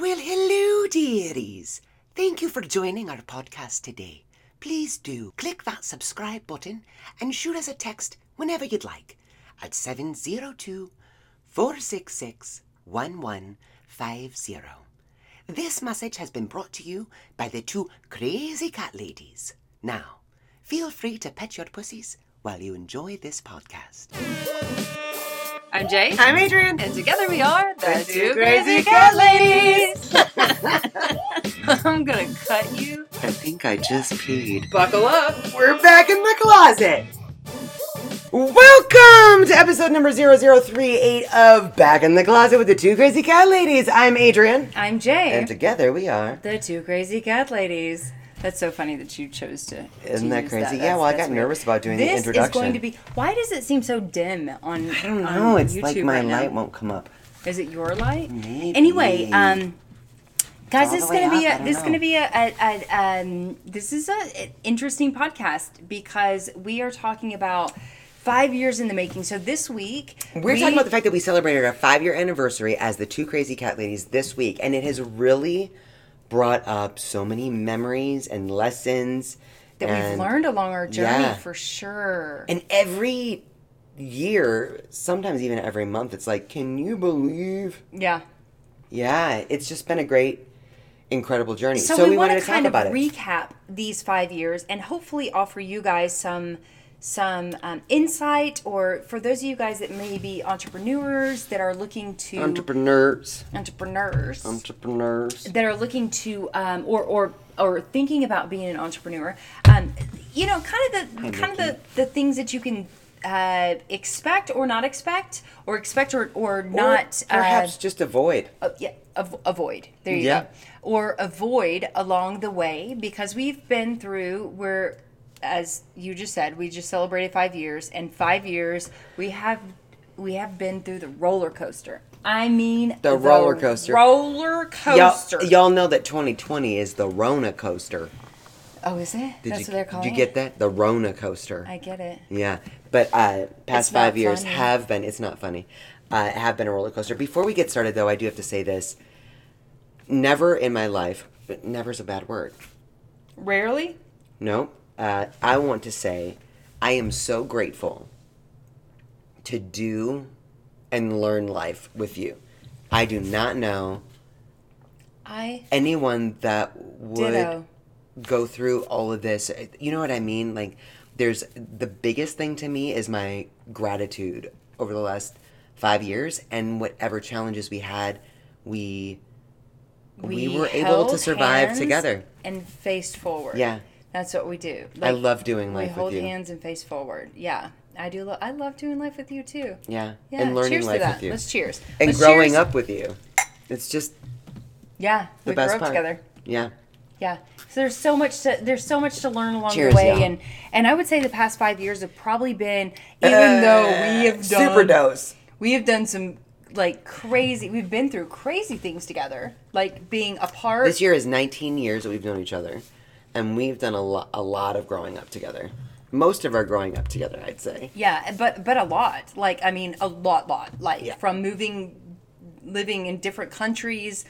Well, hello, dearies. Thank you for joining our podcast today. Please do click that subscribe button and shoot us a text whenever you'd like at 702 466 1150. This message has been brought to you by the two crazy cat ladies. Now, feel free to pet your pussies while you enjoy this podcast. I'm Jay. I'm Adrian. And together we are the, The two Two crazy Crazy cat Cat ladies. I'm gonna cut you. I think I just peed. Buckle up. We're back in the closet. Welcome to episode number 0038 of Back in the Closet with the Two Crazy Cat Ladies. I'm Adrian. I'm Jay. And together we are. the two crazy cat ladies. That's so funny that you chose to. Isn't to that crazy? That. Yeah, well, I got nervous about doing the introduction. this is going to be. Why does it seem so dim on? I don't know. It's like YouTube my right now? light won't come up. Is it your light? Maybe. Anyway, um, guys, this is gonna be a don't this is gonna be a, um this is a an interesting podcast because we are talking about five years in the making. So this week We're we- talking about the fact that we celebrated our five year anniversary as the Two Crazy Cat Ladies this week, and it has really brought up so many memories and lessons that and- we've learned along our journey Yeah. for sure. And every year, sometimes even every month, it's like, can you believe? yeah. Yeah, it's just been a great, incredible journey. So, So, we, we, wanted to kind of recap these five years and hopefully offer you guys some some um, insight or for those of you guys that may be entrepreneurs that are looking to Entrepreneurs, entrepreneurs entrepreneurs. that are looking to um, or or or thinking about being an entrepreneur um, you know kind of the kind of the, the things that you can uh, expect or not expect or expect or, or not or perhaps uh, just avoid. uh, yeah av- avoid there you Yeah. go or avoid along the way because we've been through where as you just said we just celebrated five years and five years we have we have been through the roller coaster i mean The roller coaster. roller coaster Y'all, y'all know that 2020 is the Rona coaster. oh is it Did that's you, what they're calling Did you get that? The Rona coaster. i get it Yeah, but uh, past It's five years funny. have been. It's not funny. Uh, have been a roller coaster. Before we get started, though, I do have to say this. Never in my life, but never's a bad word. rarely No, uh, I want to say I am so grateful to do and learn life with you. I do not know i anyone that would ditto go through all of this. You know what I mean? Like, there's the biggest thing to me is my gratitude over the last five years and whatever challenges we had, we we, were able to survive together. and faced forward Yeah. That's what we do I love doing we life hold with you. hands and face forward yeah i do lo- i love doing life with you too Yeah. Yeah, and learning cheers life to that. with you. Let's cheers. and Let's growing cheers. up with you. It's just Yeah, the we best grew up part. together. Yeah. Yeah. So there's so much to there's so much to learn along Cheers, the way, y'all. and and I would say the past five years have probably been even uh, though we have done super dose. we have done some like crazy we've been through crazy things together like being apart This year is 19 years that we've known each other, and we've done a lot, a lot of growing up together. Most of our growing up together, I'd say. Yeah, but but a lot. Like I mean, a lot, lot. Like Yeah. from moving, living in different countries,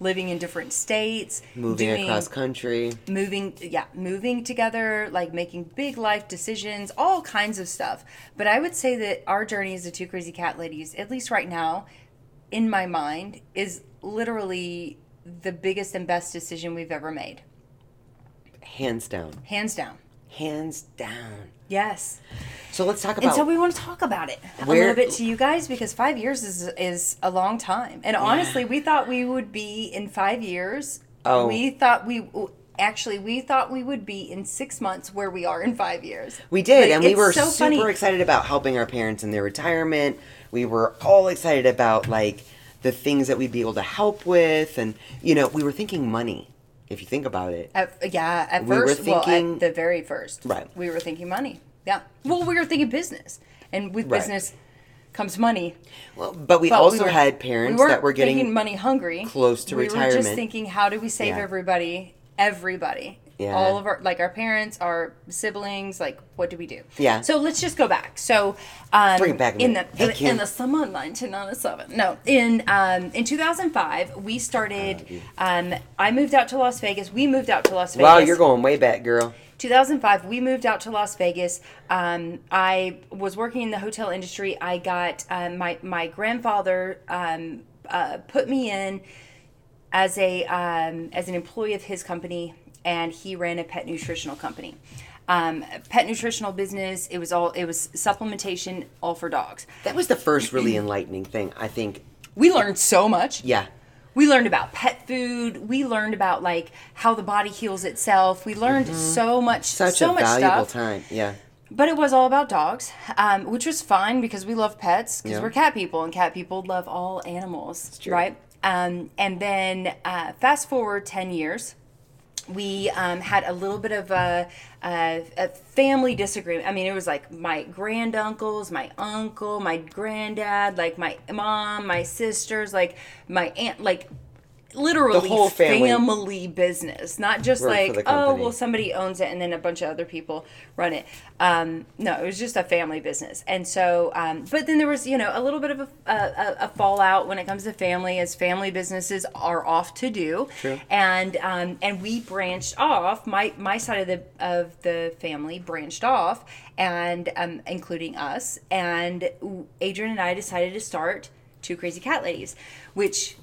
living in different states, Moving doing- across country. moving yeah moving together like making big life decisions all kinds of stuff but i would say that our journey as the two crazy cat ladies at least right now in my mind is literally the biggest and best decision we've ever made Hands down. hands down Hands down. yes So let's talk about. and so we want to talk about it a little bit to you guys because five years is is a long time and honestly we thought we would be in five years Oh. we thought we actually we thought we would be in six months where we are in five years We did, Like, and we were so super funny. excited about helping our parents in their retirement. We were all excited about like the things that we'd be able to help with, and you know, we were thinking money. If you think about it, At, yeah, at We first, well, thinking- at the very first, Right. We were thinking money. Yeah. Well, we were thinking business, and with Right. business comes money. well, but we But also we were- had parents we that were getting money hungry. close to we were just thinking, how do we save Yeah. everybody? Everybody. Yeah. All of our like our parents, our siblings, like what do we do? Yeah. So let's just go back. So um, Bring it back in the. Hey, in, in the summer of 1997. No, in um, in 2005 we started. um, I moved out to Las Vegas. We moved out to Las Vegas. Wow, you're going way back, girl. 2005 we moved out to las vegas um, i was working in the hotel industry i got um, my, my grandfather um, uh, put me in as a um, as an employee of his company and he ran a pet nutritional company um, pet nutritional business it was all it was supplementation all for dogs That was the first really enlightening thing, I think. we learned so much Yeah. we learned about pet food we learned about like how the body heals itself we learned so much Mm-hmm. Such so a much valuable stuff time. Yeah. But it was all about dogs, um, which was fine because we love pets because Yeah. we're cat people and cat people love all animals, true. right? Um, and then uh, fast forward 10 years, we um, had a little bit of a, a, a family disagreement. I mean, it was like my granduncles, my uncle, my granddad, like my mom, my sisters, like my aunt, like literally whole family. family business, not just like oh well somebody owns it and then a bunch of other people run it. Um, no, it was just a family business, and so um, but then there was you know a little bit of a, a, a fallout when it comes to family, as family businesses are off to do, True. and um, and we branched off. My my side of the of the family branched off, and um, including us, and Adrian and I decided to start two crazy cat ladies, which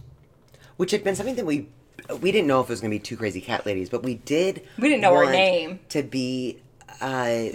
Which had been something that we we didn't know if it was going to be two crazy cat ladies, but we did. We didn't know our want name. to be. Uh,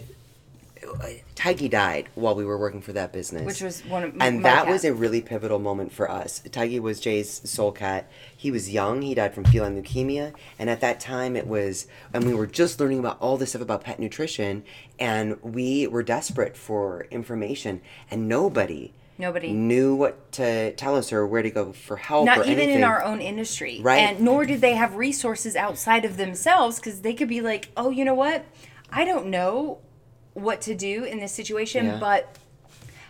Tiggy died while we were working for that business, Which was one of- and my that cat. was a really pivotal moment for us. Tiggy was Jay's soul cat. He was young. He died from feline leukemia, and at that time it was, and we were just learning about all this stuff about pet nutrition, and we were desperate for information, and nobody. Nobody. knew what to tell us or where to go for help not even anything. in our own industry Right. and nor did they have resources outside of themselves because they could be like oh you know what i don't know what to do in this situation Yeah. but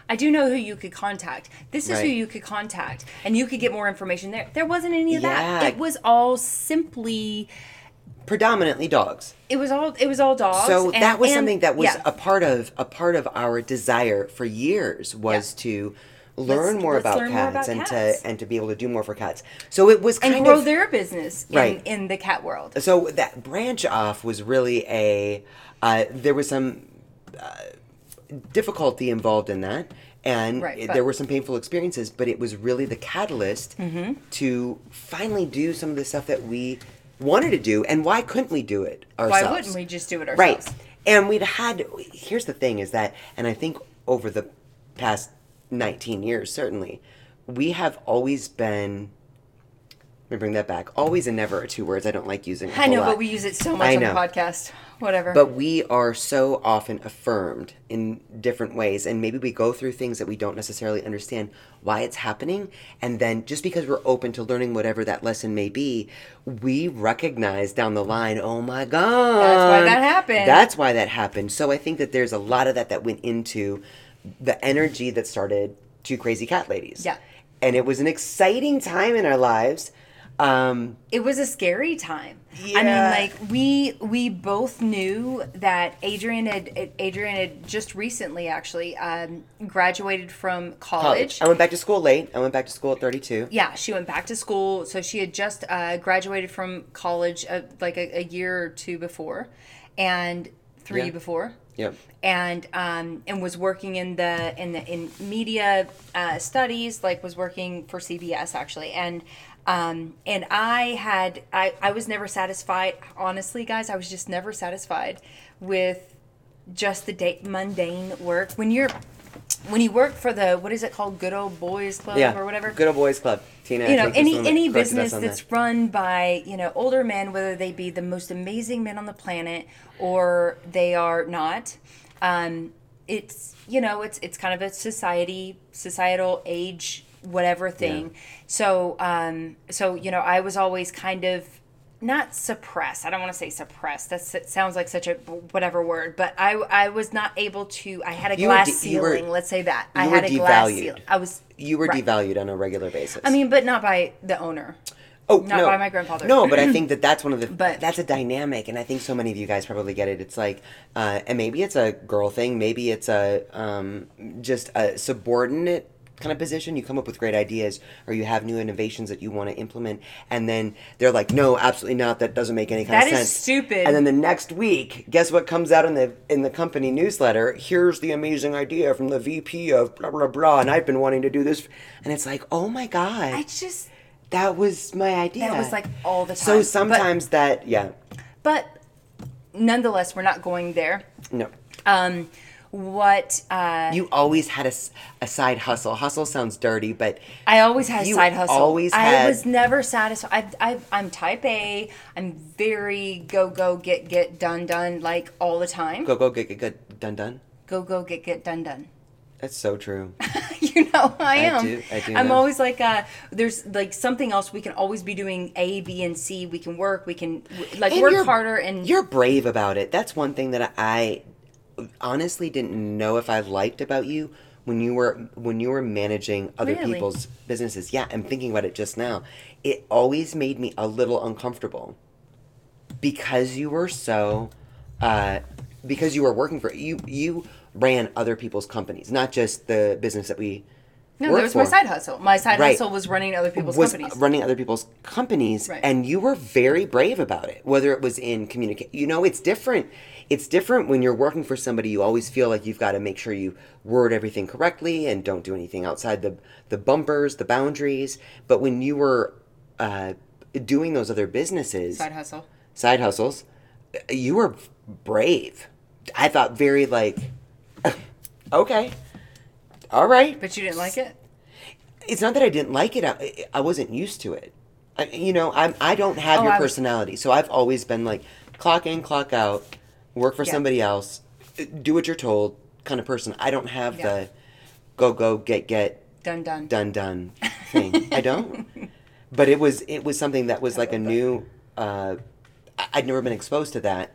I do know who you could contact. This is who you could contact, and you could get more information there. There wasn't any of that. It was all simply. Predominantly dogs. It was all. It was all dogs. So and- that was and- something that was yeah. a part of a part of our desire for years was Yeah. to learn Let's- more let's about learn more cats about and cats. to and to be able to do more for cats. So it was and kind grow of their business in, Right. in the cat world. so that branch off was really a uh, there was some uh, difficulty involved in that and Right, there were some painful experiences but it was really the catalyst Mm-hmm. to finally do some of the stuff that we wanted to do and why couldn't we do it ourselves Why wouldn't we just do it ourselves? Right. And we'd had, here's the thing is that, and I think over the past 19 years, certainly, we have always been, let me bring that back, always and never are two words I don't like using. I know, whole but we use it so much I on the podcast. Whatever. But we are so often affirmed in different ways, and maybe we go through things that we don't necessarily understand why it's happening. And then just because we're open to learning whatever that lesson may be, we recognize down the line, oh my God. That's why that happened. That's why that happened. So I think that there's a lot of that that went into the energy that started Two Crazy Cat Ladies. Yeah. And it was an exciting time in our lives. Um, it was a scary time. I mean, like we we both knew that Adrian had Adrian had just recently actually um, graduated from college. college. I went back to school late. I went back to school at 32. Yeah, she went back to school. So she had just uh, graduated from college uh, like a, a year or two before, and three Yeah. before. Yeah. and um, and was working in the in the in media uh, studies, like was working for CBS actually, and um, and I had I I was never satisfied. Honestly, guys, I was just never satisfied with just the day mundane work when you're when you work for the what is it called good old boys club Yeah. or whatever Good old boys club. Tina. You know think, is the any any business that's that. run by you know older men whether they be the most amazing men on the planet or they are not um, it's you know it's it's kind of a society societal age whatever thing so um so you know i was always kind of not suppressed i don't want to say suppressed that's it sounds like such a whatever word but i i was not able to i had a You glass de- you were- ceiling let's say that i had a glass devalued. ceiling i was You were right. devalued on a regular basis. I mean, but not by the owner. Oh Not no, by my grandfather. No, but I think that that's one of the. But- that's a dynamic, and I think so many of you guys probably get it. It's like, uh, and maybe it's a girl thing, maybe it's a um, just a subordinate kind of position. You come up with great ideas, or you have new innovations that you want to implement, and then they're like, "No, absolutely not. That doesn't make any kind That of is sense." stupid. And then the next week, guess what comes out in the in the company newsletter? Here's the amazing idea from the VP of blah blah blah, and I've been wanting to do this, and it's like, oh my god, I just that was my idea. that was like all the time. So But- sometimes that, yeah, but, nonetheless, we're not going there. no. Um, what uh, You always had a side hustle. Hustle sounds dirty, but I always had a side hustle. always I had- was never satisfied. I, I, I'm type A. I'm very go go get get done done like all the time. go go get get, get done done. go go get get done done. That's so true. you know I am. do- I do I'm know. always like uh there's like something else we can always be doing A, B, and C. We can work, we can like And work harder and You're brave about it. That's one thing that I honestly didn't know if I liked about you when you were when you were managing other Really? people's businesses. Yeah, I'm thinking about it just now. It always made me a little uncomfortable because you were so uh, because you were working for you you ran other people's companies, not just the business that we No, that was my side hustle. My side Right. hustle was running other people's was companies. running other people's companies Right. and you were very brave about it whether it was in communicate you know it's different it's different when you're working for somebody you always feel like you've got to make sure you word everything correctly and don't do anything outside the the bumpers the boundaries but when you were uh, doing those other businesses side hustle. side hustles you were brave i thought very like okay all right But you didn't like it? it's not that I didn't like it. I, I wasn't used to it. I, you know, I'm I don't have Oh, your was- personality, so I've always been like clock in, clock out, work for Yeah. somebody else, do what you're told kind of person. I don't have Yeah. the go go get get Done done. done done thing. I don't. But it was it was something that was like a new. Uh, I- I'd never been exposed to that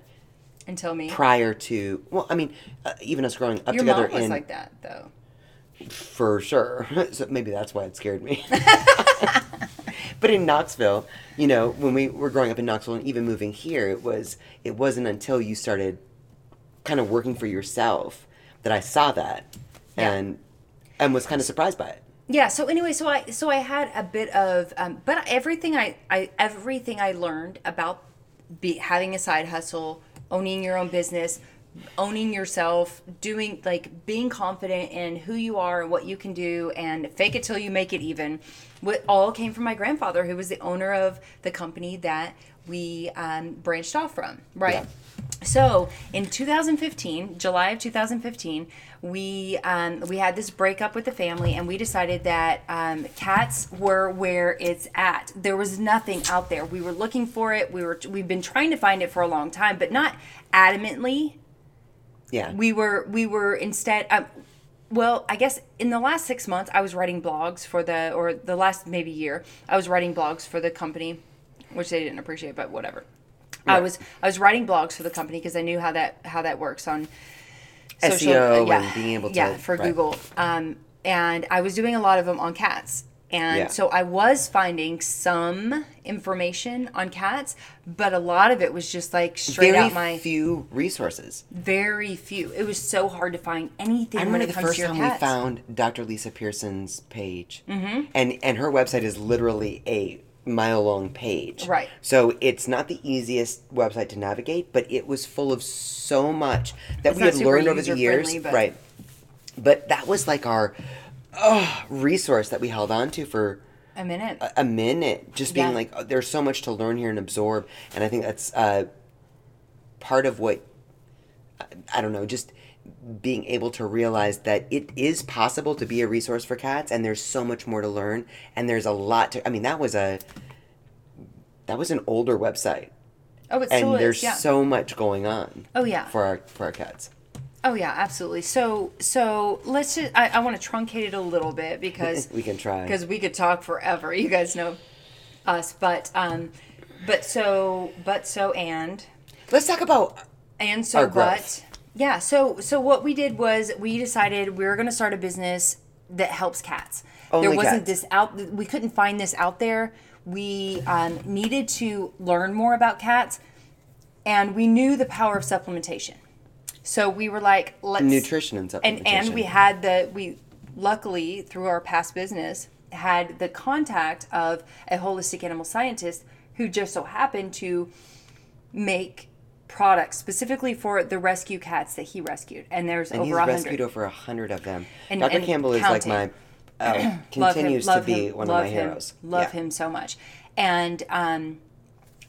Until me. prior to. Well, I mean, uh, even us growing up Your together mom was in like that though. for sure. so maybe that's why it scared me. but in Knoxville, you know, when we were growing up in Knoxville and even moving here, it was it wasn't until you started kind of working for yourself that I saw that Yeah. and and was kind of surprised by it. yeah so anyway so i so i had a bit of um, but everything I, I everything i learned about be, having a side hustle owning your own business owning yourself doing like being confident in who you are and what you can do and fake it till you make it even what all came from my grandfather who was the owner of the company that we um, branched off from right Yeah. so in 2015, July of 2015, we um, we had this breakup with the family, and we decided that um, cats were where it's at. There was nothing out there. We were looking for it. We were we've been trying to find it for a long time, but not adamantly. Yeah. We were we were instead. Um, well, I guess in the last six months, I was writing blogs for the or the last maybe year, I was writing blogs for the company, which they didn't appreciate, but whatever. I was I was writing blogs for the company because I knew how that how that works on SEO and being able to- yeah for right. Google. Um, and I was doing a lot of them on cats. And Yeah. so I was finding some information on cats, but a lot of it was just like straight Very out my few resources. very few. It was so hard to find anything I when remember the first time cats. we found Dr. Lisa Pierson's page, mm-hmm. and and her website is literally a mile long page. Right. So it's not the easiest website to navigate, but it was full of so much that It's we had learned over the years. but- Right. But that was like our oh, resource that we held on to for a minute. a, a minute, just being Yeah. like, oh, there's so much to learn here and absorb, and I think that's uh, part of what I- I don't know, just being able to realize that it is possible to be a resource for cats, and there's so much more to learn, and there's a lot to. I mean, that was a that was an older website, oh, it and still there's is. Yeah. so much going on. Oh, yeah. for our for our cats. Oh yeah, absolutely. So so let's just. I, I want to truncate it a little bit because We can try. because we could talk forever. You guys know us, but um, but so but so and Let's talk about and so but yeah. So so what we did was we decided we were going to start a business that helps cats. Only there wasn't cats. this out. We couldn't find this out there. we um, needed to learn more about cats, and we knew the power of supplementation. So we were like, let's Nutrition and and and we had the we luckily through our past business had the contact of a holistic animal scientist who just so happened to make products specifically for the rescue cats that he rescued and there's and over a rescued over a hundred of them. And- Dr. and Campbell is like my uh, Love him- continues love to be him- one of my him, heroes. Love Yeah. him so much, and um,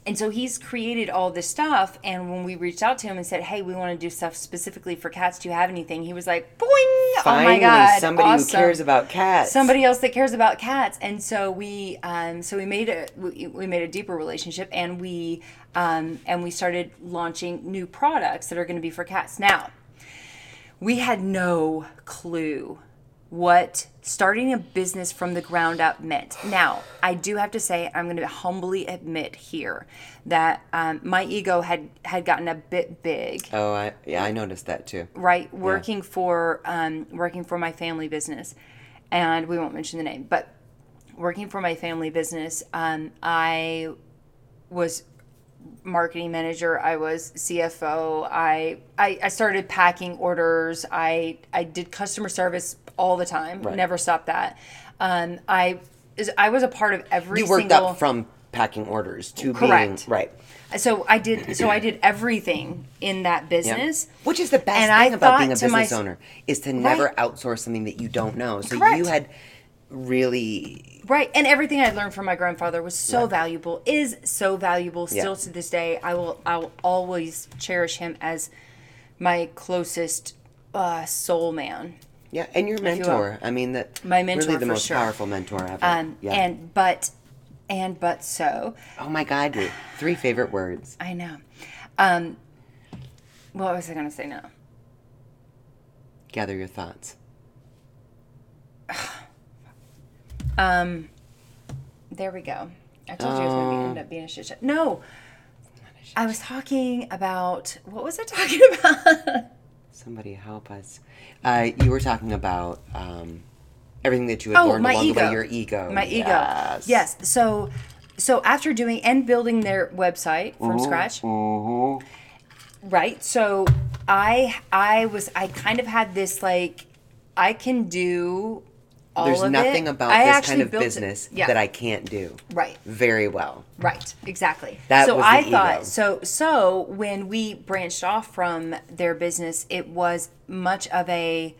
and so he's created all this stuff. And when we reached out to him and said, "Hey, we want to do stuff specifically for cats. Do you have anything?" He was like, "Boing! oh Finally, my god, somebody awesome. who cares about cats. Somebody else that cares about cats." And so we um, so we made a we, we made a deeper relationship, and we um, and we started launching new products that are going to be for cats now we had no clue what starting a business from the ground up meant. Now, I do have to say, I'm going to humbly admit here that um, my ego had had gotten a bit big Oh, I yeah, I noticed that too. right working for um, working for my family business and we won't mention the name but working for my family business um, i was marketing manager i was cfo I, I i started packing orders i i did customer service all the time Right. never stopped that um, i is i was a part of every You worked single up from packing orders to Correct. being right. so i did so i did everything in that Yeah. business Which is the best And thing I about being a business my- owner is to never Right. outsource something that you don't know. So Correct. you had really Right, and everything I learned from my grandfather was so Right. valuable, is so valuable still Yeah. to this day. I will, I will always cherish him as my closest uh, soul man. Yeah, and your you mentor. I mean that My mentor really the most sure. powerful mentor ever. Um, yeah. and but, and but so oh my God, your three favorite words. I know. Um, what was I going to say now? Gather your thoughts. Um, there we go. I told you it was going to end up being a shit show. No, I was talking about what was I talking about? Somebody help us. Uh, you were talking about um, everything that you had Oh, learned my along the way. Your ego. my ego Yes. yes so so after doing and building their website from Mm-hmm. scratch right so i i was i kind of had this like i can do all There's of nothing it. about I this kind of business yeah, that I can't do right very well. Right, exactly. That so was the I ego. thought so so when we branched off from their business, it was much of a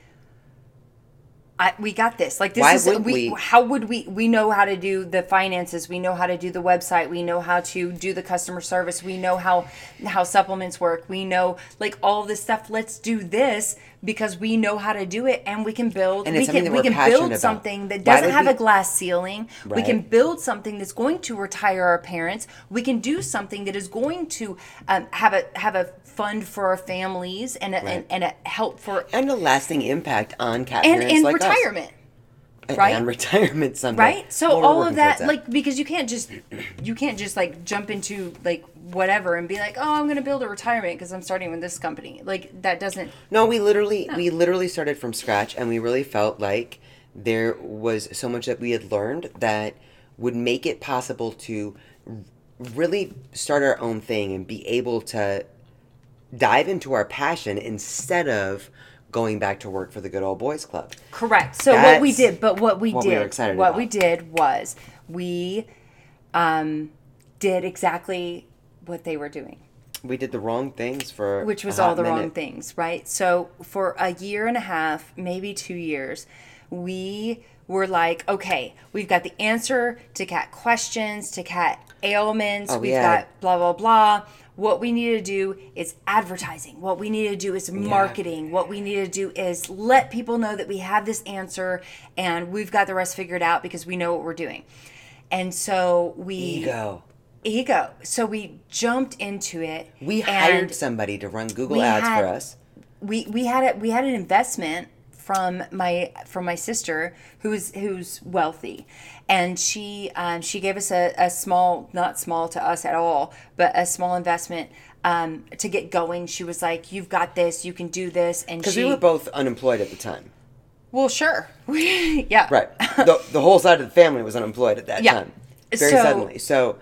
I, we got this. Like this Why is would we, we? how would we we know how to do the finances, we know how to do the website, we know how to do the customer service, we know how how supplements work, we know like all this stuff. Let's do this because we know how to do it and we can build And we can we can build about. something that doesn't have we- a glass ceiling. We can build something that's going to retire our parents. We can do something that is going to um, have a have a fund for our families and a, and, Right. and a help for And a lasting impact on cat and parents and like us. retirement. And- right? And retirement someday. Right? So all of that towards like because you can't just you can't just like jump into like whatever and be like, "Oh, I'm going to build a retirement because I'm starting with this company." Like that doesn't No, we literally we literally started from scratch and we really felt like there was so much that we had learned that would make it possible to really start our own thing and be able to dive into our passion instead of going back to work for the good old boys club. Correct. So what we did, but what we what did, excited what about. we did was we um, did exactly what they were doing, We did the wrong things for which was all the wrong things, right? So for a year and a half, maybe two years, we were like, okay, we've got the answer to cat questions, to cat ailments, Oh, we we've had- got blah blah blah. What we need to do is advertising. What we need to do is marketing. What we need to do is let people know that we have this answer and we've got the rest figured out because we know what we're doing. And so we Ego. ego. So we jumped into it. We hired somebody to run Google ads had- for us. we we had a, we had an investment from my from my sister who's who's wealthy and she um, she gave us a, a small not small to us at all but a small investment um, to get going she was like you've got this you can do this and Because we were both unemployed at the time. well sure yeah Right. the, the whole side of the family was unemployed at that yeah time. very So- suddenly. So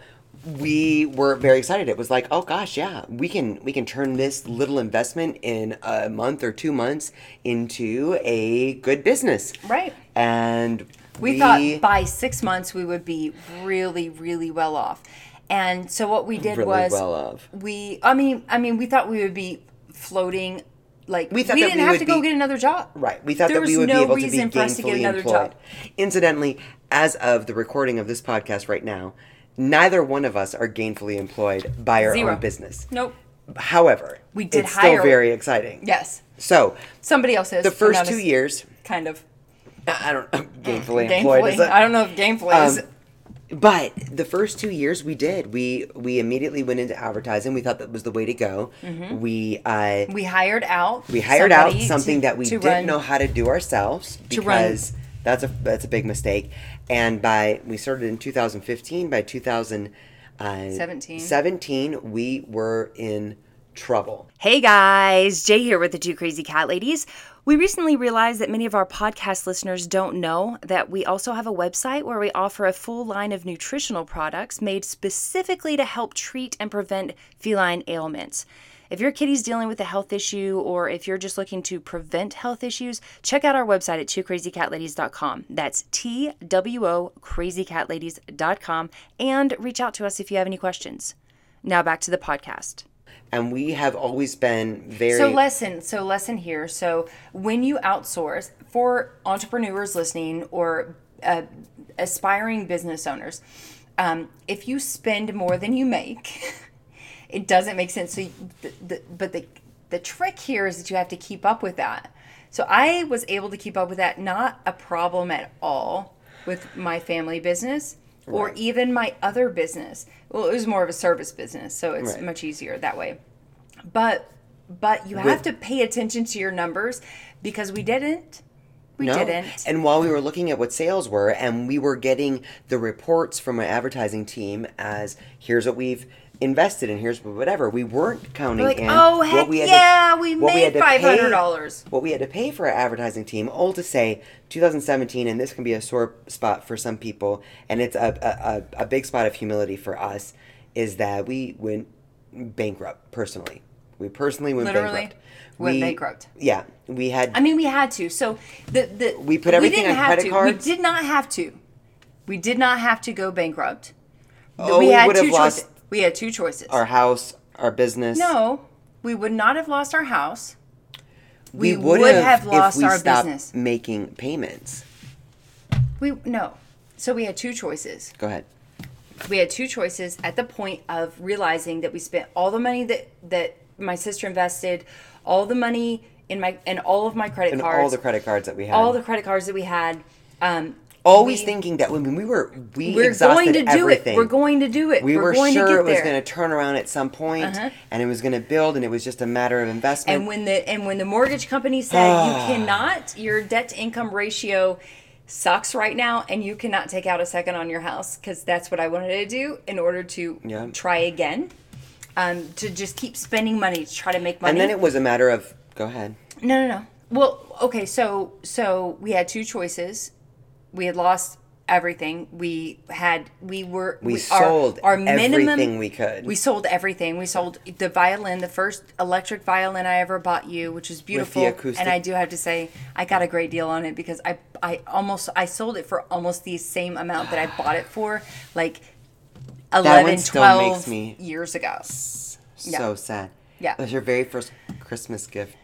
we were very excited. It was like, oh gosh, yeah, we can we can turn this little investment in a month or two months into a good business. Right. And We, thought by six months we would be really, really well off. And so what we did really was well off. we I mean I mean we thought we would be floating like We we, thought that didn't we have to go be- get another job. Right. We thought There that we would no be able to be reason for us to get gainfully another employed. job. Incidentally, as of the recording of this podcast right now, neither one of us are gainfully employed by our Zero. own business. Nope. However, We did it's hire- still very exciting. Yes. So Somebody else is. the first two years, kind of I don't know. gainfully employed. gainfully. Is that, I don't know if gainfully is Um, but the first two years we did. We we immediately went into advertising. We thought that was the way to go. We uh, we hired out we hired out somebody something to- that we to didn't run- know how to do ourselves To run- because that's a that's a big mistake. And by we started in 2015. By 2017, 17. we were in trouble. Hey guys, Jay here with the Two Crazy Cat Ladies. We recently realized that many of our podcast listeners don't know that we also have a website where we offer a full line of nutritional products made specifically to help treat and prevent feline ailments. If your kitty's dealing with a health issue or if you're just looking to prevent health issues, check out our website at twocrazycatladies.com. That's T W O crazycatladies.com and reach out to us if you have any questions. Now back to the podcast. And we have always been very So lesson, so lesson here. So when you outsource for entrepreneurs listening or uh, aspiring business owners, um, if you spend more than you make, it doesn't make sense. So, you, the, the, but the the trick here is that you have to keep up with that. So I was able to keep up with that, not a problem at all with my family business or even my other business. Well, it was more of a service business, so it's Right. much easier that way. But but you have to pay attention to your numbers because we didn't. We No. didn't. And while we were looking at what sales were, and we were getting the reports from my advertising team as here's what we've invested in here's whatever, we weren't counting like, in oh heck what we had yeah, to, we made five hundred dollars. What we had to pay for our advertising team, all to say 2017, and this can be a sore spot for some people, and it's a, a, a, a big spot of humility for us, is that we went bankrupt personally. We personally went Literally bankrupt. went We- bankrupt. Yeah, we had I mean, we had to. So the the We put everything didn't on credit to. cards? We did not have to. We did not have to go bankrupt. Oh, we would have lost choices. We had two choices. our house, our business. no, we would not have lost our house. we, we would, would have, have lost if we our stopped business. making payments. We no. So we had two choices. Go ahead. we had two choices at the point of realizing that we spent all the money that that my sister invested, all the money in my and all of my credit And cards, all the credit cards that we had. all the credit cards that we had. Um, Always we- thinking that when we were we we're exhausted going to do everything. it. We're going to do it. We we're were sure it was there. going to turn around at some point, Uh-huh. and it was going to build, and it was just a matter of investment. And when the and when the mortgage company said you cannot, your debt to income ratio sucks right now, and you cannot take out a second on your house because that's what I wanted to do in order to Yeah. try again, um, to just keep spending money to try to make money. and then it was a matter of go ahead. No, no, no. Well, okay, so so we had two choices. We had lost everything. We had we were We our- sold our minimum everything we could. We sold everything. We sold the violin, the first electric violin I ever bought you, which is beautiful. acoustic- And I do have to say, I got a great deal on it because I I almost I sold it for almost the same amount that I bought it for, like 11, 12 makes me- years ago. So sad. Yeah. It was your very first Christmas gift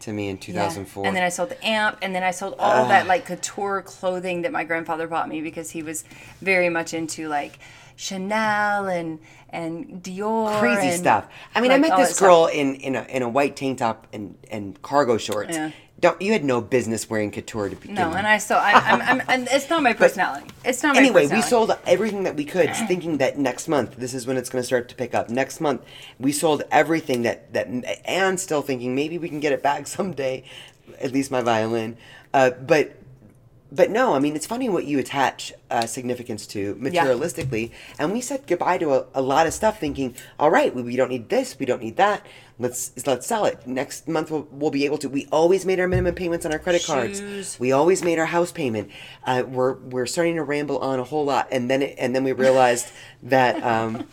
to me in 2004. And then I sold the amp, and then I sold all that ah. like couture clothing that my grandfather bought me because he was very much into like Chanel and and Dior. crazy and, stuff. I mean, I met this stuff. girl in in a, in a white tank top and and cargo shorts. Yeah. Don't you had no business wearing couture to begin No, with. and I still, I, I'm, I'm, and it's not my personality. It's not my Anyway, we sold everything that we could, thinking that next month this is when it's going to start to pick up. Next month, we sold everything that that, and still thinking maybe we can get it back someday, at least my violin. Uh, but but no, I mean it's funny what you attach uh, significance to materialistically, and we said goodbye to a, a lot of stuff, thinking, all right, we, we don't need this, we don't need that. Let's let's sell it next month. We'll, we'll be able to. We always made our minimum payments on our credit cards. We always made our house payment. Uh, we're we're starting to ramble on a whole lot, and then it, and then we realized that. Um,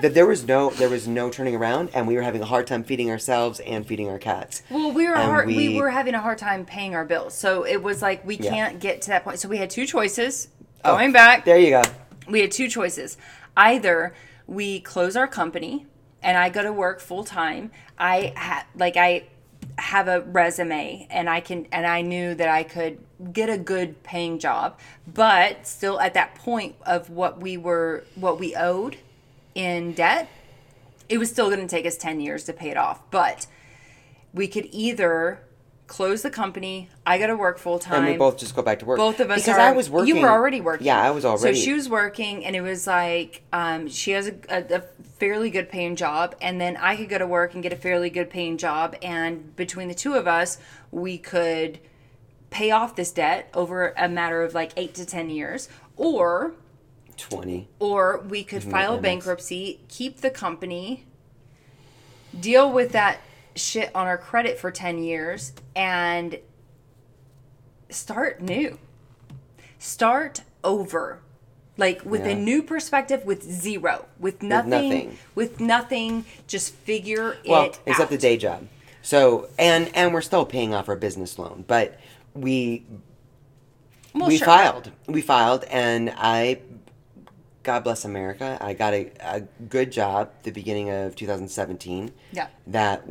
that there was no there was no turning around, and we were having a hard time feeding ourselves and feeding our cats. Well, we were hard, we, we- were having a hard time paying our bills, so it was like we Yeah. can't get to that point. So we had two choices. Oh, Going back, There you go. we had two choices. Either we close our company and I go to work full time. I ha- like I have a resume and I can and I knew that I could get a good paying job, but still at that point of what we were what we owed in debt, it was still going to take us 10 years to pay it off. But we could either close the company, I got to work full time. And we both just go back to work. Both of us because are, I was working. You were already working. Yeah, I was already. So she was working, and it was like um, she has a, a, a fairly good paying job, and then I could go to work and get a fairly good paying job, and between the two of us, we could pay off this debt over a matter of like eight to ten years, or twenty. or we could Isn't file bankruptcy, keep the company, deal with that shit on our credit for 10 years, and start new. Start over. Like with a new perspective, with zero, with nothing, with nothing, nothing. just figure Well, it except out. the day job. So and and we're still paying off our business loan, but we Well, we sure. filed. We filed, and I, God bless America, I got a, a good job the beginning of 2017. Yeah. That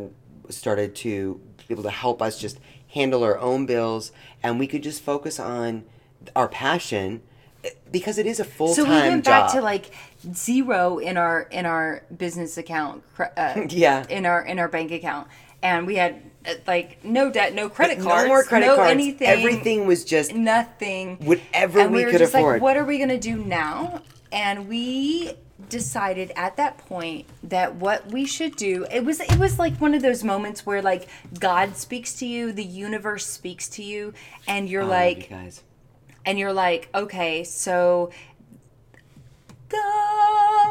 started to be able to help us just handle our own bills, and we could just focus on our passion eh, because it is a full time. So we went job. back to like zero in our in our business account. Uh, Yeah. In our in our bank account, and we had uh, like no debt, no credit cards, no more credit cards, no cards. anything, Everything was just nothing, whatever and we, we were could just afford. like, what are we gonna do now? And we decided at that point that what we should do it was it was like one of those moments where like God speaks to you, the universe speaks to you, and you're you like guys. and you're like, okay, so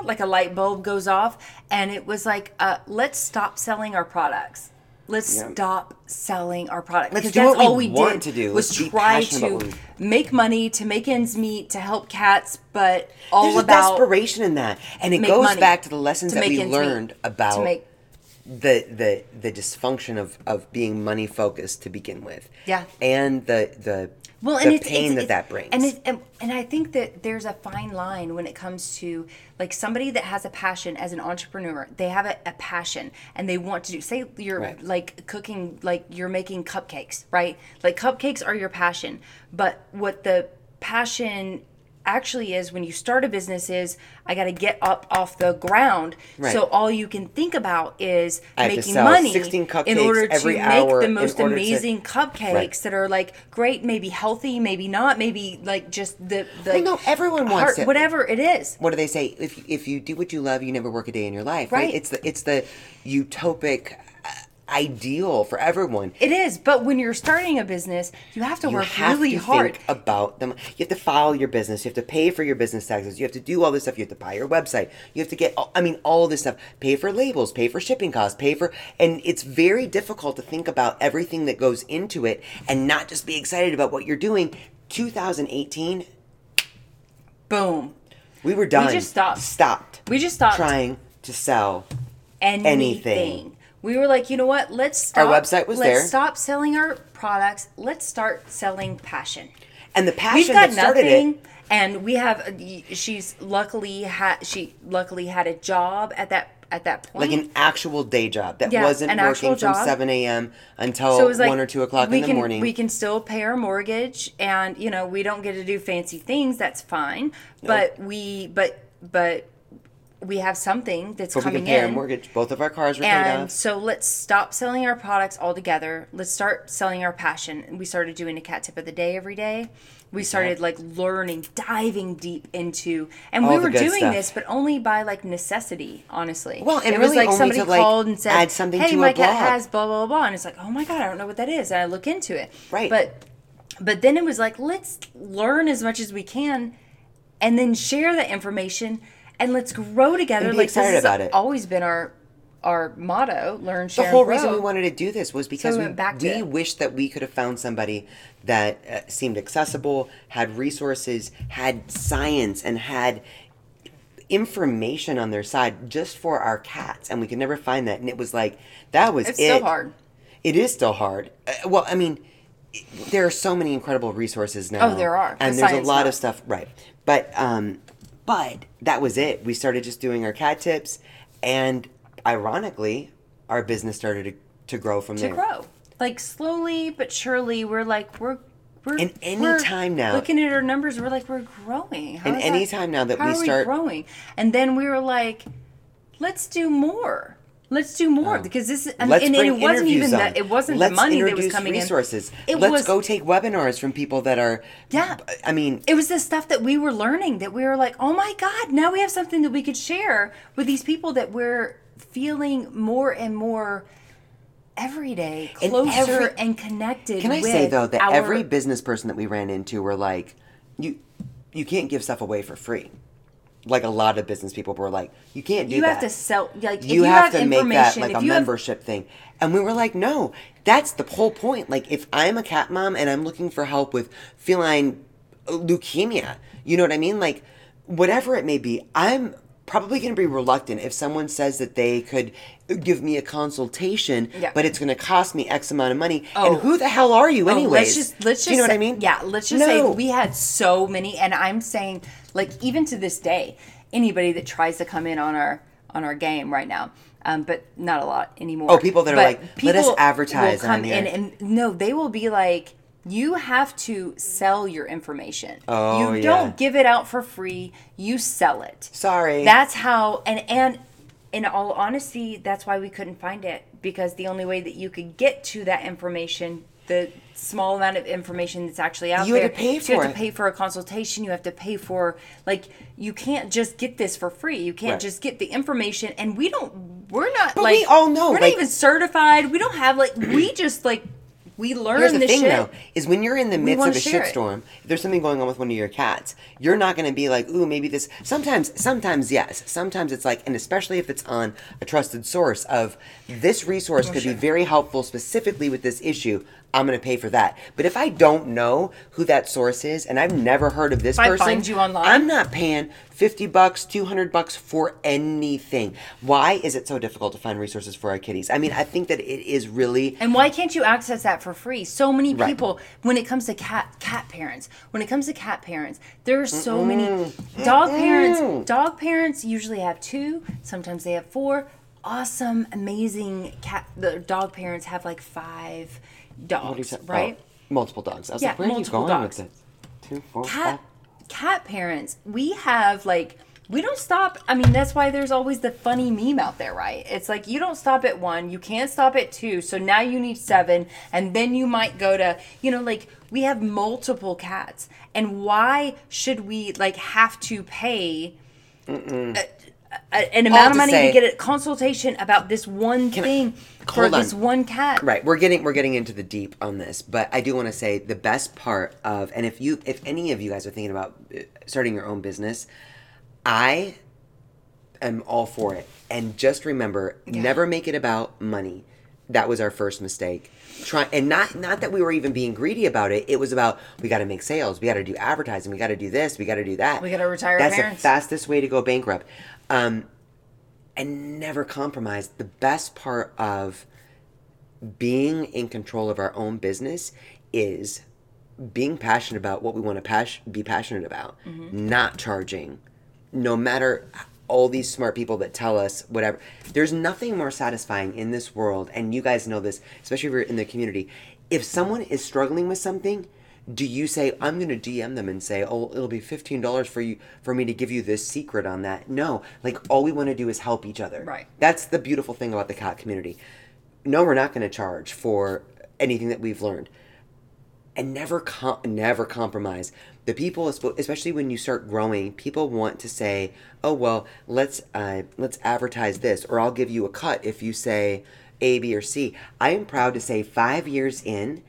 like a light bulb goes off, and it was like, uh, let's stop selling our products. Let's Yeah. stop selling our product Let's 'Cause do that's what all we did to do. was Let's try to make money, to make ends meet, to help cats, but all There's about desperation in that, and it goes back to the lessons to that we ends meet, learned about make the the the dysfunction of of being money focused to begin with. Yeah. and the the well, the and it's, pain it's, that it's- that brings. and it, and and I think that there's a fine line when it comes to like somebody that has a passion as an entrepreneur. They have a, a passion and they want to do. Say you're Right. like cooking, like you're making cupcakes, right? Like cupcakes are your passion, but what the passion actually is when you start a business is I got to get up off the ground. Right. So all you can think about is I making money 16 in order to make the most order to- amazing cupcakes Right. that are like great, maybe healthy, maybe not, maybe like just the, the Well, no, everyone wants heart- it. whatever it is. what do they say? If if you do what you love, you never work a day in your life. Right? Right. It's the it's the utopic ideal for everyone. It is, but when you're starting a business, you have to you work have really to hard. think about them. You have to file your business. You have to pay for your business taxes. You have to do all this stuff. You have to buy your website. You have to get, I mean, all this stuff. Pay for labels. Pay for shipping costs. Pay for. And it's very difficult to think about everything that goes into it and not just be excited about what you're doing. 2018, Boom. we were done. We just stopped. Stopped. We just stopped trying to sell. anything. anything. We were like, you know what? Let's stop. Our website was let's there. stop selling our products. Let's start selling passion. And the passion We've got that started nothing, it. and we have. She's luckily had. She luckily had a job at that at that point. Like an actual day job that Yeah, wasn't working from job. 7 a.m. until so like 1 or 2 o'clock in the can, morning. We can still pay our mortgage, and you know we don't get to do fancy things. That's fine, but we but but we have something that's but we coming can pay in. our mortgage. Both of our cars were paid And off. so let's stop selling our products altogether. Let's start selling our passion. And we started doing a cat tip of the day every day. We started like learning, diving deep into, and All we the were good doing stuff. this, but only by like necessity, honestly. Well, and it was really like only somebody to, like, called and said, add something "Hey, to a my cat blog." has blah blah blah," and it's like, "Oh my god, I don't know what that is," and I look into it. Right. But But then it was like, let's learn as much as we can and then share that information and let's grow together. And be like excited this about it. always been our our motto, learn, share, the whole reason we wanted to do this was because we we, back we wished that we could have found somebody that uh, seemed accessible, had resources, had science, and had information on their side just for our cats, and we could never find that. And it was like that was It's it. still hard. It is still hard. Uh, well, I mean, it- there are so many incredible resources now. Oh, there are. and The there's a lot now. of stuff, right? But um, but that was it. We started just doing our cat tips, and ironically, our business started to, to grow from to there. To grow. Like slowly but surely, we're like we're we're And any time now- looking at our numbers, we're like we're growing. How And any time now that how we are start- growing, and then we were like, let's do more. Let's do more oh. because this. I mean. Let's and, bring and it wasn't even on. the it wasn't Let's the money that was coming resources. in. It Let's was go take webinars from people that are. Yeah. I mean, it was the stuff that we were learning that we were like, oh my God, now we have something that we could share with these people that we're feeling more and more every day And closer and, every- connected. Can I say though that our- every business person that we ran into were like, you, you can't give stuff away for free. Like a lot of business people were like, you can't do you that. You have to sell like if you, you have, to make that like a you have- membership thing. And we were like, no, that's the whole point. Like if I'm a cat mom and I'm looking for help with feline leukemia, you know what I mean? Like whatever it may be, I'm probably going to be reluctant if someone says that they could give me a consultation, Yeah. but it's going to cost me X amount of money. Oh. And who the hell are you anyways? Oh, let's just let's just Do you know what I mean? Yeah, let's just say we had so many, and I'm saying like even to this day, anybody that tries to come in on our on our game right now. Um, but not a lot anymore. Oh, people that are But like, "Let us advertise will come on in, here." and no, they will be like, you have to sell your information. Oh, you yeah. don't give it out for free. You sell it. Sorry. That's how, and and in all honesty, that's why we couldn't find it because the only way that you could get to that information, the small amount of information that's actually out You had there, to pay for you have it. to pay for a consultation. You have to pay for like you can't just get this for free. You can't Right. just get the information, and we don't. We're not But like we all know, we're like- not even certified. We don't have like we just like we learn Here's the this thing, shit. though, is when you're in the midst of a shitstorm, if there's something going on with one of your cats, you're not going to be like, "Ooh, maybe this." Sometimes, sometimes yes. Sometimes it's like, and especially if it's on a trusted source of this resource oh, could be very helpful specifically with this issue. I'm going to pay for that. But if I don't know who that source is and I've never heard of this I person, find you online. I'm not paying 50 bucks, 200 bucks for anything. Why is it so difficult to find resources for our kitties? I mean, I think that it is really And why can't you access that for free? So many Right. people when it comes to cat cat parents, when it comes to cat parents, there are so many dog parents. Dog parents usually have two, sometimes they have four. Awesome, amazing cat the dog parents have like five What you dogs, say? Oh, right? Oh, multiple dogs. I was Yeah, like, where are you multiple going dogs. with it? Two, four, cat five. cat parents we have like we don't stop i mean that's why there's always the funny meme out there right it's like you don't stop at one you can't stop at two so now you need seven and then you might go to you know like we have multiple cats and why should we like have to pay a- a- an amount of to money say- to get a consultation about this one thing for on. this one cat Right, we're getting we're getting into the deep on this, but I do want to say the best part of and if you if any of you guys are thinking about uh, starting your own business, I am all for it. And just remember, never make it about money. That was our first mistake. Try and not not that we were even being greedy about it. It was about we got to make sales, we got to do advertising, we got to do this, we got to do that. We gotta retire That's parents. the fastest way to go bankrupt. Um, and never compromise. The best part of being in control of our own business is being passionate about what we want to pas- be passionate about, not charging. No matter all these smart people that tell us whatever, there's nothing more satisfying in this world, and you guys know this, especially if you're in the community. If someone is struggling with something, do you say I'm going to DM them and say, "Oh, it'll be fifteen dollars for you for me to give you this secret on that"? No, like all we want to do is help each other. Right. That's the beautiful thing about the cat community. No, we're not going to charge for anything that we've learned and never com- never compromise. The people, especially when you start growing, people want to say, "Oh well, let's uh, let's advertise this," or "I'll give you a cut if you say A, B, or C." I am proud to say, five years in,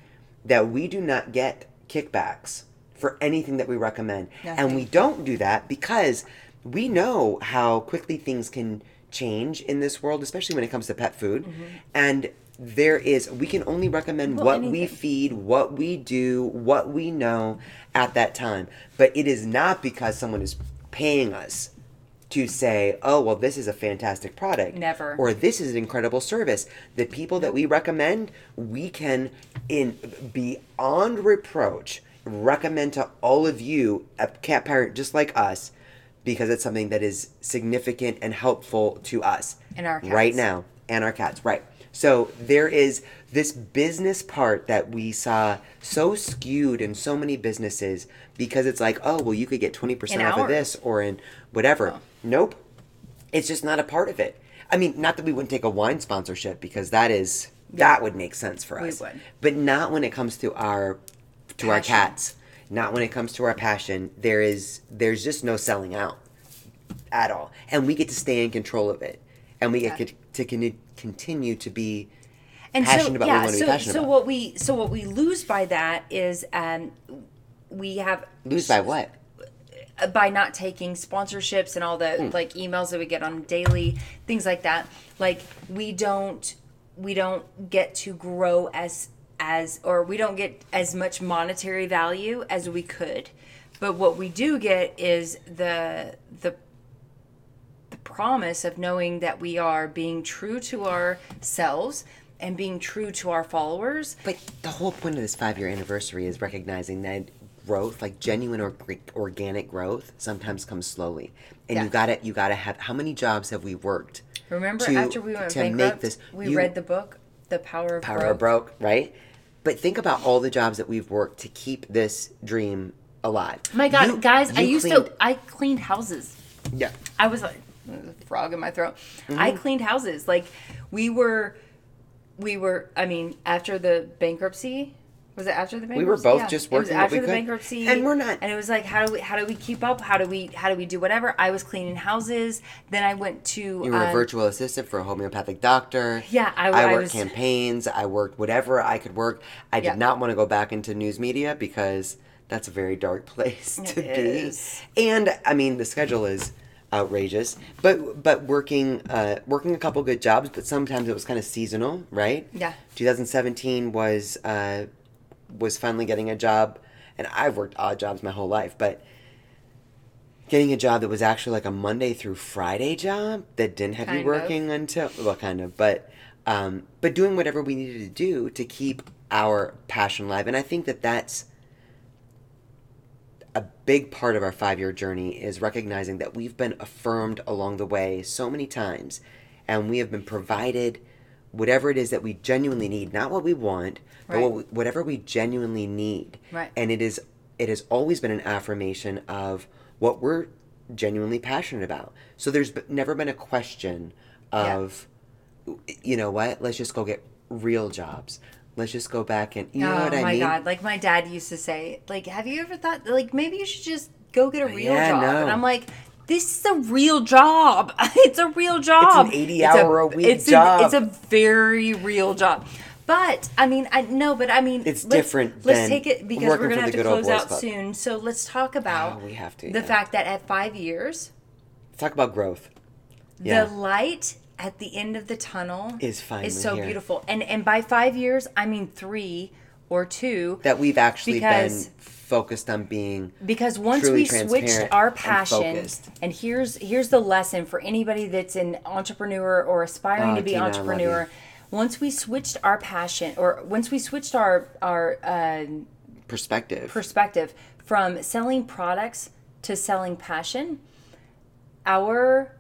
that we do not get kickbacks for anything that we recommend. And we don't do that because we know how quickly things can change in this world, especially when it comes to pet food. And there is, we can only recommend Well, what we feed, what we do, what we know at that time. But it is not because someone is paying us to say, oh, well, this is a fantastic product. Never. Or this is an incredible service. The people that we recommend, we can, in beyond reproach, recommend to all of you, a cat parent just like us, because it's something that is significant and helpful to us. And our Right now. And our cats, right. So there is this business part that we saw so skewed in so many businesses because it's like, oh, well, you could get 20% In off of this or in whatever. Oh. Nope. It's just not a part of it. I mean, not that we wouldn't take a wine sponsorship because that is that would make sense for We us. would. But not when it comes to our to our cats. Not when it comes to our passion. There is there's just no selling out at all. And we get to stay in control of it. And we get Yeah. to con- continue to be and passionate so, about what yeah, we wanna be so, passionate so about. what we so what we lose by that is um we have lose by what? By not taking sponsorships and all the Hmm. like emails that we get on daily things like that like we don't we don't get to grow as as or we don't get as much monetary value as we could but what we do get is the the the promise of knowing that we are being true to ourselves and being true to our followers But the whole point of this five year anniversary is recognizing that growth, like genuine or organic growth, sometimes comes slowly. And Yeah. you gotta you gotta have how many jobs have we worked? remember to- after we went to make bankrupt this- we you- read the book the power of Power Broke. of broke, right? But think about all the jobs that we've worked to keep this dream alive. My God, You- guys, I used cleaned- to I cleaned houses. Yeah. I was like a frog in my throat. Mm-hmm. I cleaned houses. Like we were we were I mean, after the bankruptcy was it after the bankruptcy? We were both Yeah. just It was working after we the could. bankruptcy. And we're not- And it was like how do we how do we keep up? How do we how do we do whatever? I was cleaning houses. Then I went to You were a um, virtual assistant for a homeopathic doctor. Yeah, I- I, I worked was- campaigns. I worked whatever I could work. I did Yeah. not want to go back into news media because that's a very dark place to be. is. And I mean, the schedule is outrageous. But but working uh, working a couple good jobs, but sometimes it was kind of seasonal, right? Yeah. 2017 was uh, was finally getting a job, and I've worked odd jobs my whole life, but getting a job that was actually like a Monday through Friday job that didn't have Kind you of. working until well, kind of, but um, but doing whatever we needed to do to keep our passion alive, and I think that that's a big part of our five year journey is recognizing that we've been affirmed along the way so many times, and we have been provided whatever it is that we genuinely need, not what we want, but what we, whatever we genuinely need. Right. And it is it has always been an affirmation of what we're genuinely passionate about. So there's b- never been a question Yeah. of, you know what? Let's just go get real jobs. Let's just go back and you know oh what I mean. Oh my god! Like my dad used to say, like, have you ever thought, like, maybe you should just go get a uh, real Yeah, job? no. And I'm like, this is a real job. it's a real job. It's an 80 hour a week it's job. A, it's a very real job. But I mean, I no, but I mean, It's let's- different Let's take it because we're gonna have to close out club. soon. So let's talk oh, about Oh, we have to, the yeah. fact that at five years, Talk about growth. Yeah. the light at the end of the tunnel Is finally so here. beautiful. And and by five years, I mean three or two. that we've actually Because- been focused on being because once we switched our passion focused. and, here's here's the lesson for anybody that's an entrepreneur or aspiring Oh, to be Tina, entrepreneur once we switched our passion or once we switched our our uh, perspective. perspective from selling products to selling passion our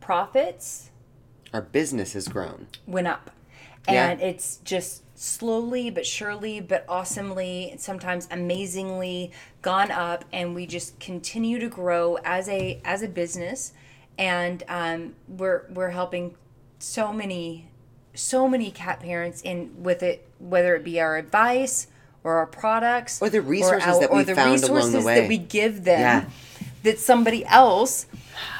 profits Our business has grown. went up. Yeah. And it's just slowly but surely but awesomely, and sometimes amazingly gone up and we just continue to grow as a as a business and um, we're we're helping so many so many cat parents in with it whether it be our advice or our products Or the resources our- that or we the found along the way. that we give them Yeah. that somebody else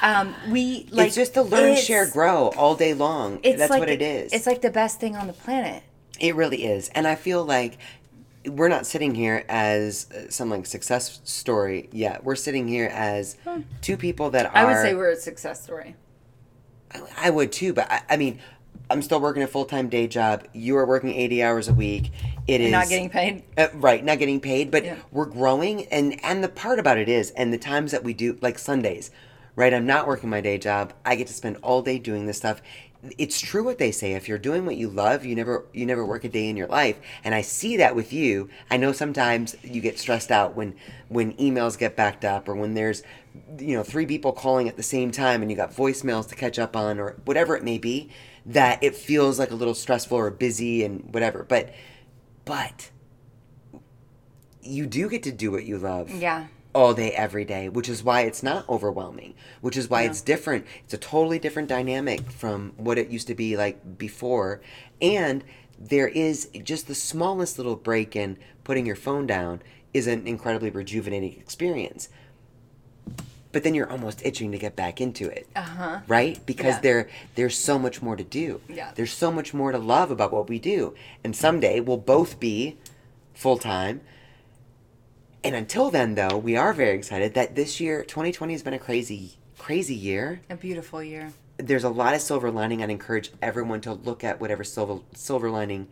um, we like it's just to learn, share, grow all day long. it's That's like what it is. It's like the best thing on the planet. It really is. And I feel like we're not sitting here as uh, some like success story yet. We're sitting here as two people that are. I would say we're a success story. I would too, but I, I mean, I'm still working a full time day job. You are working 80 hours a week. It is Not getting paid. Uh, right, not getting paid, but Yeah. we're growing, and and the part about it is, and the times that we do, like Sundays, right? I'm not working my day job. I get to spend all day doing this stuff. It's true what they say. If you're doing what you love, you never you never work a day in your life. And I see that with you. I know sometimes you get stressed out when when emails get backed up or when there's you know three people calling at the same time and you got voicemails to catch up on or whatever it may be. That it feels like a little stressful or busy and whatever. But but you do get to do what you love Yeah. All day every day which is why it's not overwhelming which is why it's different. It's a totally different dynamic from what it used to be like before. And there is just the smallest little break in putting your phone down is an incredibly rejuvenating experience. But then you're almost itching to get back into it. Uh-huh. right? Because Yeah. there there's so much more to do. Yeah. there's so much more to love about what we do. And someday we'll both be full-time and until then though we are very excited that this year 2020 has been a crazy crazy year A beautiful year. there's a lot of silver lining i'd encourage everyone to look at whatever silver silver lining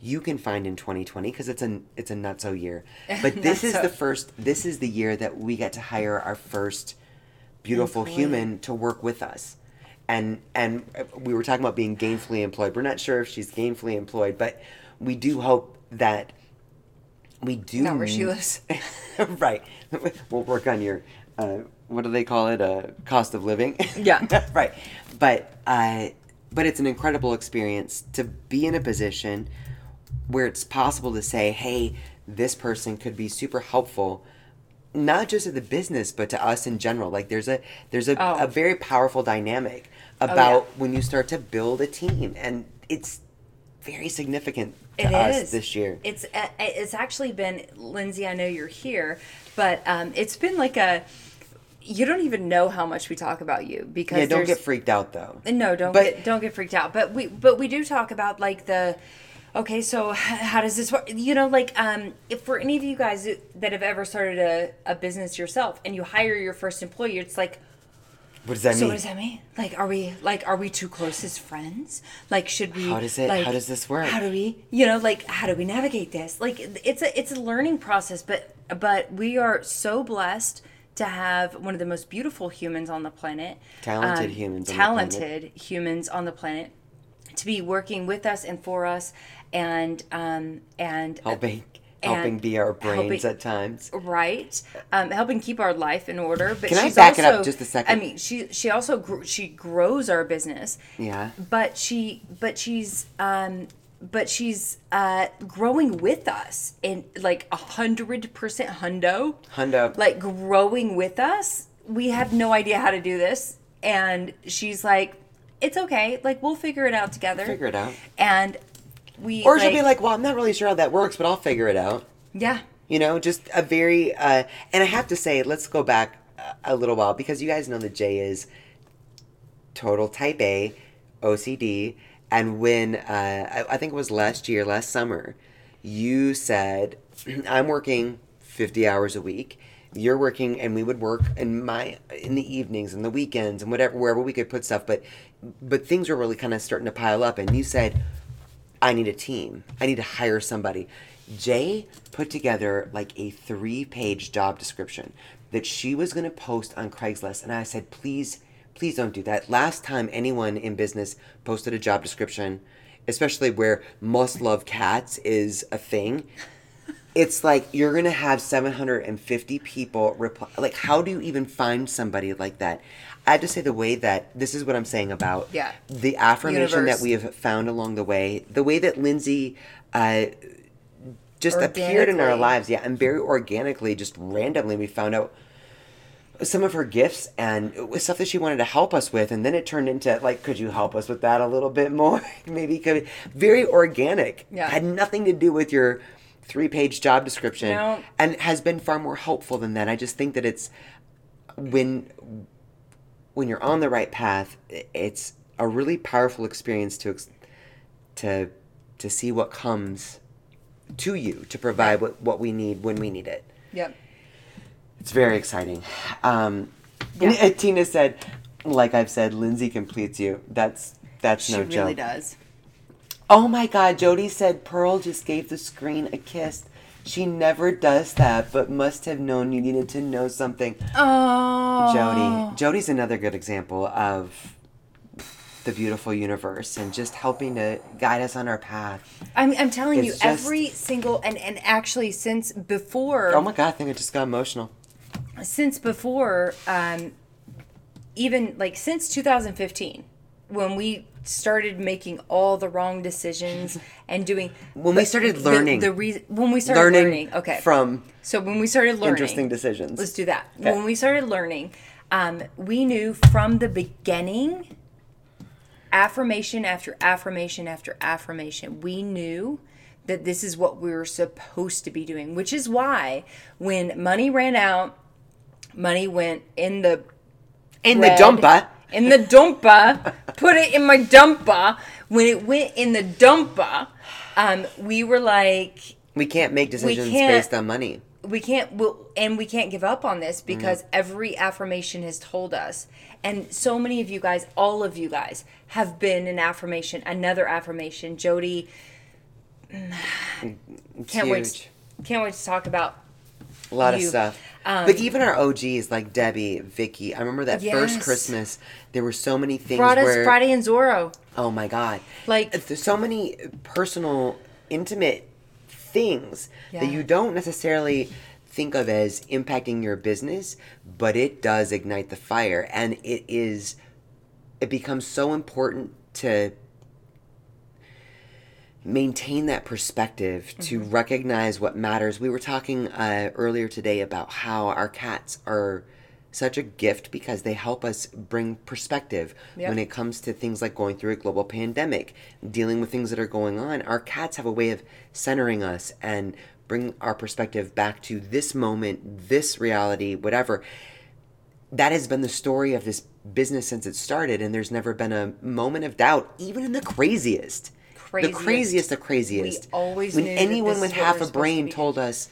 you can find in 2020 because it's a it's a nutso year but this is Nutso. the first this is the year that we get to hire our first beautiful Employee. human to work with us and and uh, we were talking about being gainfully employed we're not sure if she's gainfully employed but we do hope that we do Not where she lives. right we'll work on your uh, what do they call it uh, cost of living Yeah. right but uh, but it's an incredible experience to be in a position where it's possible to say hey this person could be super helpful not just to the business but to us in general like there's a there's a, Oh. a very powerful dynamic yeah. about when you start to build a team and it's very significant to It us is this year It's uh, it's actually been Lindsay. I know you're here, but um, it's been like a. You don't even know how much we talk about you because yeah don't get freaked out though No, don't But- get don't get freaked out. But we but we do talk about like the okay, so how does this work? You know, like um, if for any of you guys that have ever started a, a business yourself and you hire your first employee, it's like what does that so mean what does that mean? Like, are we like are we too close as friends? Like, should we? How does it- Like, how does this work? How do we? You know, like how do we navigate this? Like, it's a it's a learning process, but but we are so blessed to have one of the most beautiful humans on the planet, Talented um, humans on the planet. talented humans on the planet, to be working with us and for us, and um and helping and helping be our brains helping- at times right um, helping keep our life in order but Can I back it also, up just a second? i mean she she also gr- she grows our business Yeah. but she but she's um but she's uh growing with us in like a hundred percent hundo Hundo. like growing with us we have no idea how to do this and she's like it's okay like we'll figure it out together Figure it out. and we or she'll be like well i'm not really sure how that works but i'll figure it out. Yeah. You know just a very uh and i have to say let's go back a- a little while because you guys know that jay is total type a ocd and when uh I, I think it was last year last summer you said i'm working 50 hours a week. You're working and we would work in my in the evenings and the weekends and whatever wherever we could put stuff but but things were really kind of starting to pile up and you said I need a team. I need to hire somebody. Jay put together like a three page job description that she was going to post on Craigslist. And I said, please, please don't do that. Last time anyone in business posted a job description, especially where must love cats is a thing, it's like you're going to have 750 people reply. Like, how do you even find somebody like that? I have to say, the way that this is what I'm saying about Yeah. the affirmation Universe. that we have found along the way, the way that Lindsay uh, just appeared in our lives, yeah, and very organically, just randomly, we found out some of her gifts and stuff that she wanted to help us with, and then it turned into like, could you help us with that a little bit more? Maybe could very organic. Yeah. had nothing to do with your three-page job description, No. and has been far more helpful than that. I just think that it's when when you're on the right path, it's a really powerful experience to to to see what comes to you to provide what, what we need when we need it. Yep. It's very exciting. Um, Yeah. and Tina said, like I've said, Lindsay completes you. That's that's She no really joke. does. Oh my God, Jody said Pearl just gave the screen a kiss. She never does that, but must have known you needed to know something. Oh. Jody. Jody's another good example of the beautiful universe and just helping to guide us on our path. I'm, I'm telling you, just- every single and and actually since before Oh my God, I think I just got emotional. since before um even like since 2015 when we started making all the wrong decisions and doing When we started learning. the, reason when we started Learning, learning, okay from so when we started learning interesting decisions. let's do that Okay. when we started learning um, we knew from the beginning affirmation after affirmation after affirmation we knew that this is what we were supposed to be doing which is why when money ran out money went in the in bread, the dumper. In the dumper put it in my dumper when it went in the dumper um, we were like We can't make decisions can't- based on money. we can't we'll, and we can't give up on this because every affirmation has told us and so many of you guys all of you guys have been an affirmation another affirmation jody It's can't wait huge. can't wait to talk about A lot of stuff. Um, but even our OGs like Debbie, Vicky, I remember that first Christmas, there were so many things brought us friday and zorro Oh my god. Like- there's so many personal intimate things Yeah. that you don't necessarily think of as impacting your business, but it does ignite the fire and it is it becomes so important to maintain that perspective to Mm-hmm. recognize what matters. We were talking uh, earlier today about how our cats are such a gift because they help us bring perspective Yep. when it comes to things like going through a global pandemic, dealing with things that are going on. Our cats have a way of centering us and bring our perspective back to this moment, this reality, whatever that has been the story of this business since it started, and there's never been a moment of doubt, even in the craziest, Craziest. the craziest of craziest. We always when anyone with half a to brain told us,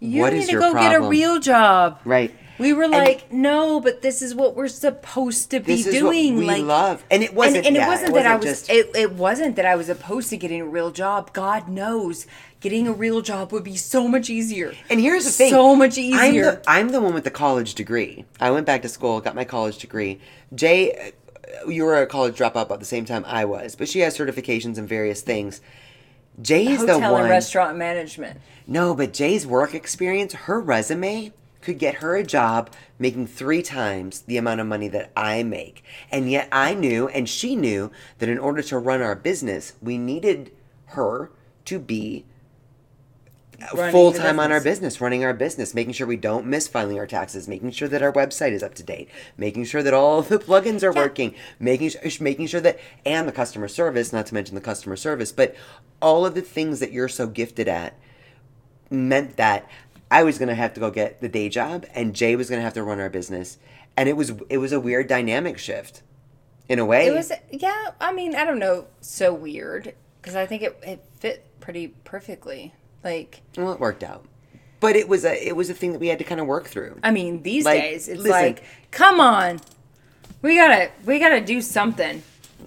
you "What need is to your go get a problem?" real job right? we were like no but this is what we're supposed to be doing we like love, and it wasn't. and, and yeah, it wasn't that I was. just- It, it wasn't that I was opposed to getting a real job. God knows, getting a real job would be so much easier. And here's the thing: so much I'm easier. the, I'm the one with the college degree. I went back to school, got my college degree. Jay, you were a college dropout about the same time I was, but she has certifications in various things. Jay's Hotel the one. and restaurant management. No, but Jay's work experience, her resume could get her a job making three times the amount of money that I make. And yet I knew, and she knew, that in order to run our business, we needed her to be full time on our business. running our business, making sure we don't miss filing our taxes, making sure that our website is up to date, making sure that all the plugins are working, making making sure that and the customer service, not to mention the customer service, but all of the things that you're so gifted at meant that I was gonna have to go get the day job, and Jay was gonna have to run our business, and it was it was a weird dynamic shift, in a way. It was yeah. I mean, I don't know. So weird because I think it it fit pretty perfectly. Like well, it worked out, but it was a it was a thing that we had to kind of work through. I mean, these Like, days it's listen. like, come on, we gotta we gotta do something.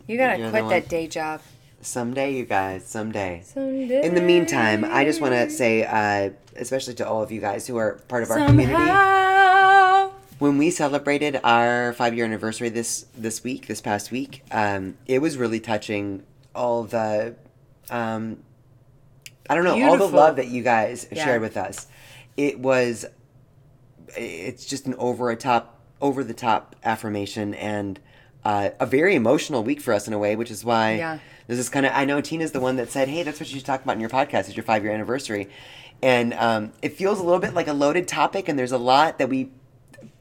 You gotta You're the quit that day job. Someday, you guys, someday. Someday. In the meantime, I just want to say, uh, especially to all of you guys who are part of our community, Somehow. when we celebrated our five year anniversary this this week, this past week, um, it was really touching. All the, um, I don't know, all the love that you guys Yeah. shared with us. It was, it's just an over a top, over the top affirmation and. Uh, a very emotional week for us in a way, which is why Yeah. this is kind of. I know Tina's the one that said, "Hey, that's what you should talk about in your podcast. It's your five year anniversary," and um, it feels a little bit like a loaded topic, and there's a lot that we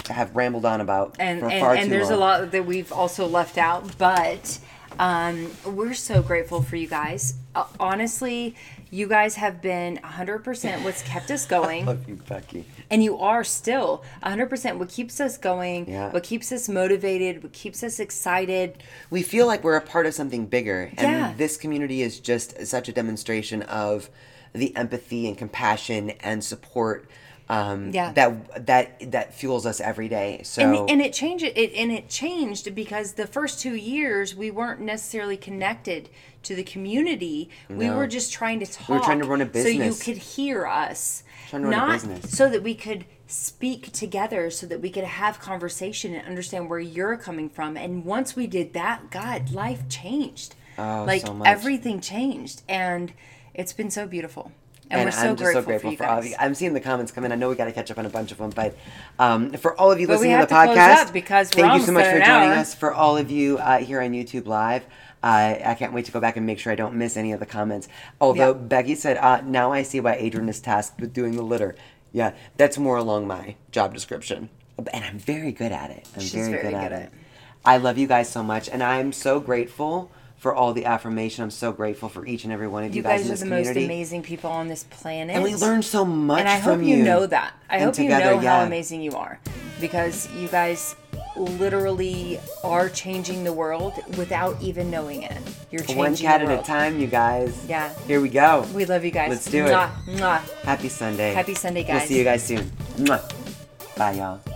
have rambled on about and and, and there's long. a lot that we've also left out but um, we're so grateful for you guys uh, honestly you guys have been 100% what's kept us going Love you, Becky. and you are still 100% what keeps us going Yeah. what keeps us motivated what keeps us excited We feel like we're a part of something bigger, and Yeah. this community is just such a demonstration of the empathy and compassion and support um, Yeah. that that that fuels us every day. So and, and it changed it and it changed because the first two years we weren't necessarily connected to the community we were just trying to talk We were trying to run a business so you could hear us Trying to run a not business. so that we could speak together so that we could have conversation and understand where you're coming from and once we did that god life changed Oh, like so much. everything changed and it's been so beautiful and, we're so I'm just so grateful for for, all of you. I'm seeing the comments come in. I know we got to catch up on a bunch of them, but um, for all of you But listening to the podcast, because thank you so much for joining hour. us. For all of you uh, here on YouTube Live, uh, I can't wait to go back and make sure I don't miss any of the comments. Although Yeah. Becky said, uh, "Now I see why Adrian is tasked with doing the litter." Yeah, that's more along my job description, and I'm very good at it. I'm She's very, very good, good at, at it. it. I love you guys so much, and I'm so grateful. For all the affirmation, I'm so grateful for each and every one of you, guys. you guys, guys in are this the community. most amazing people on this planet And we learned so much and I hope you know that. I And hope together, you know how amazing you are because you guys literally are changing the world without even knowing it. You're changing One cat at a time, you guys. Yeah. Here we go. We love you guys. Let's do it. Mwah, mwah. Happy Sunday. Happy Sunday, guys. We'll see you guys soon. Mwah. Bye, y'all.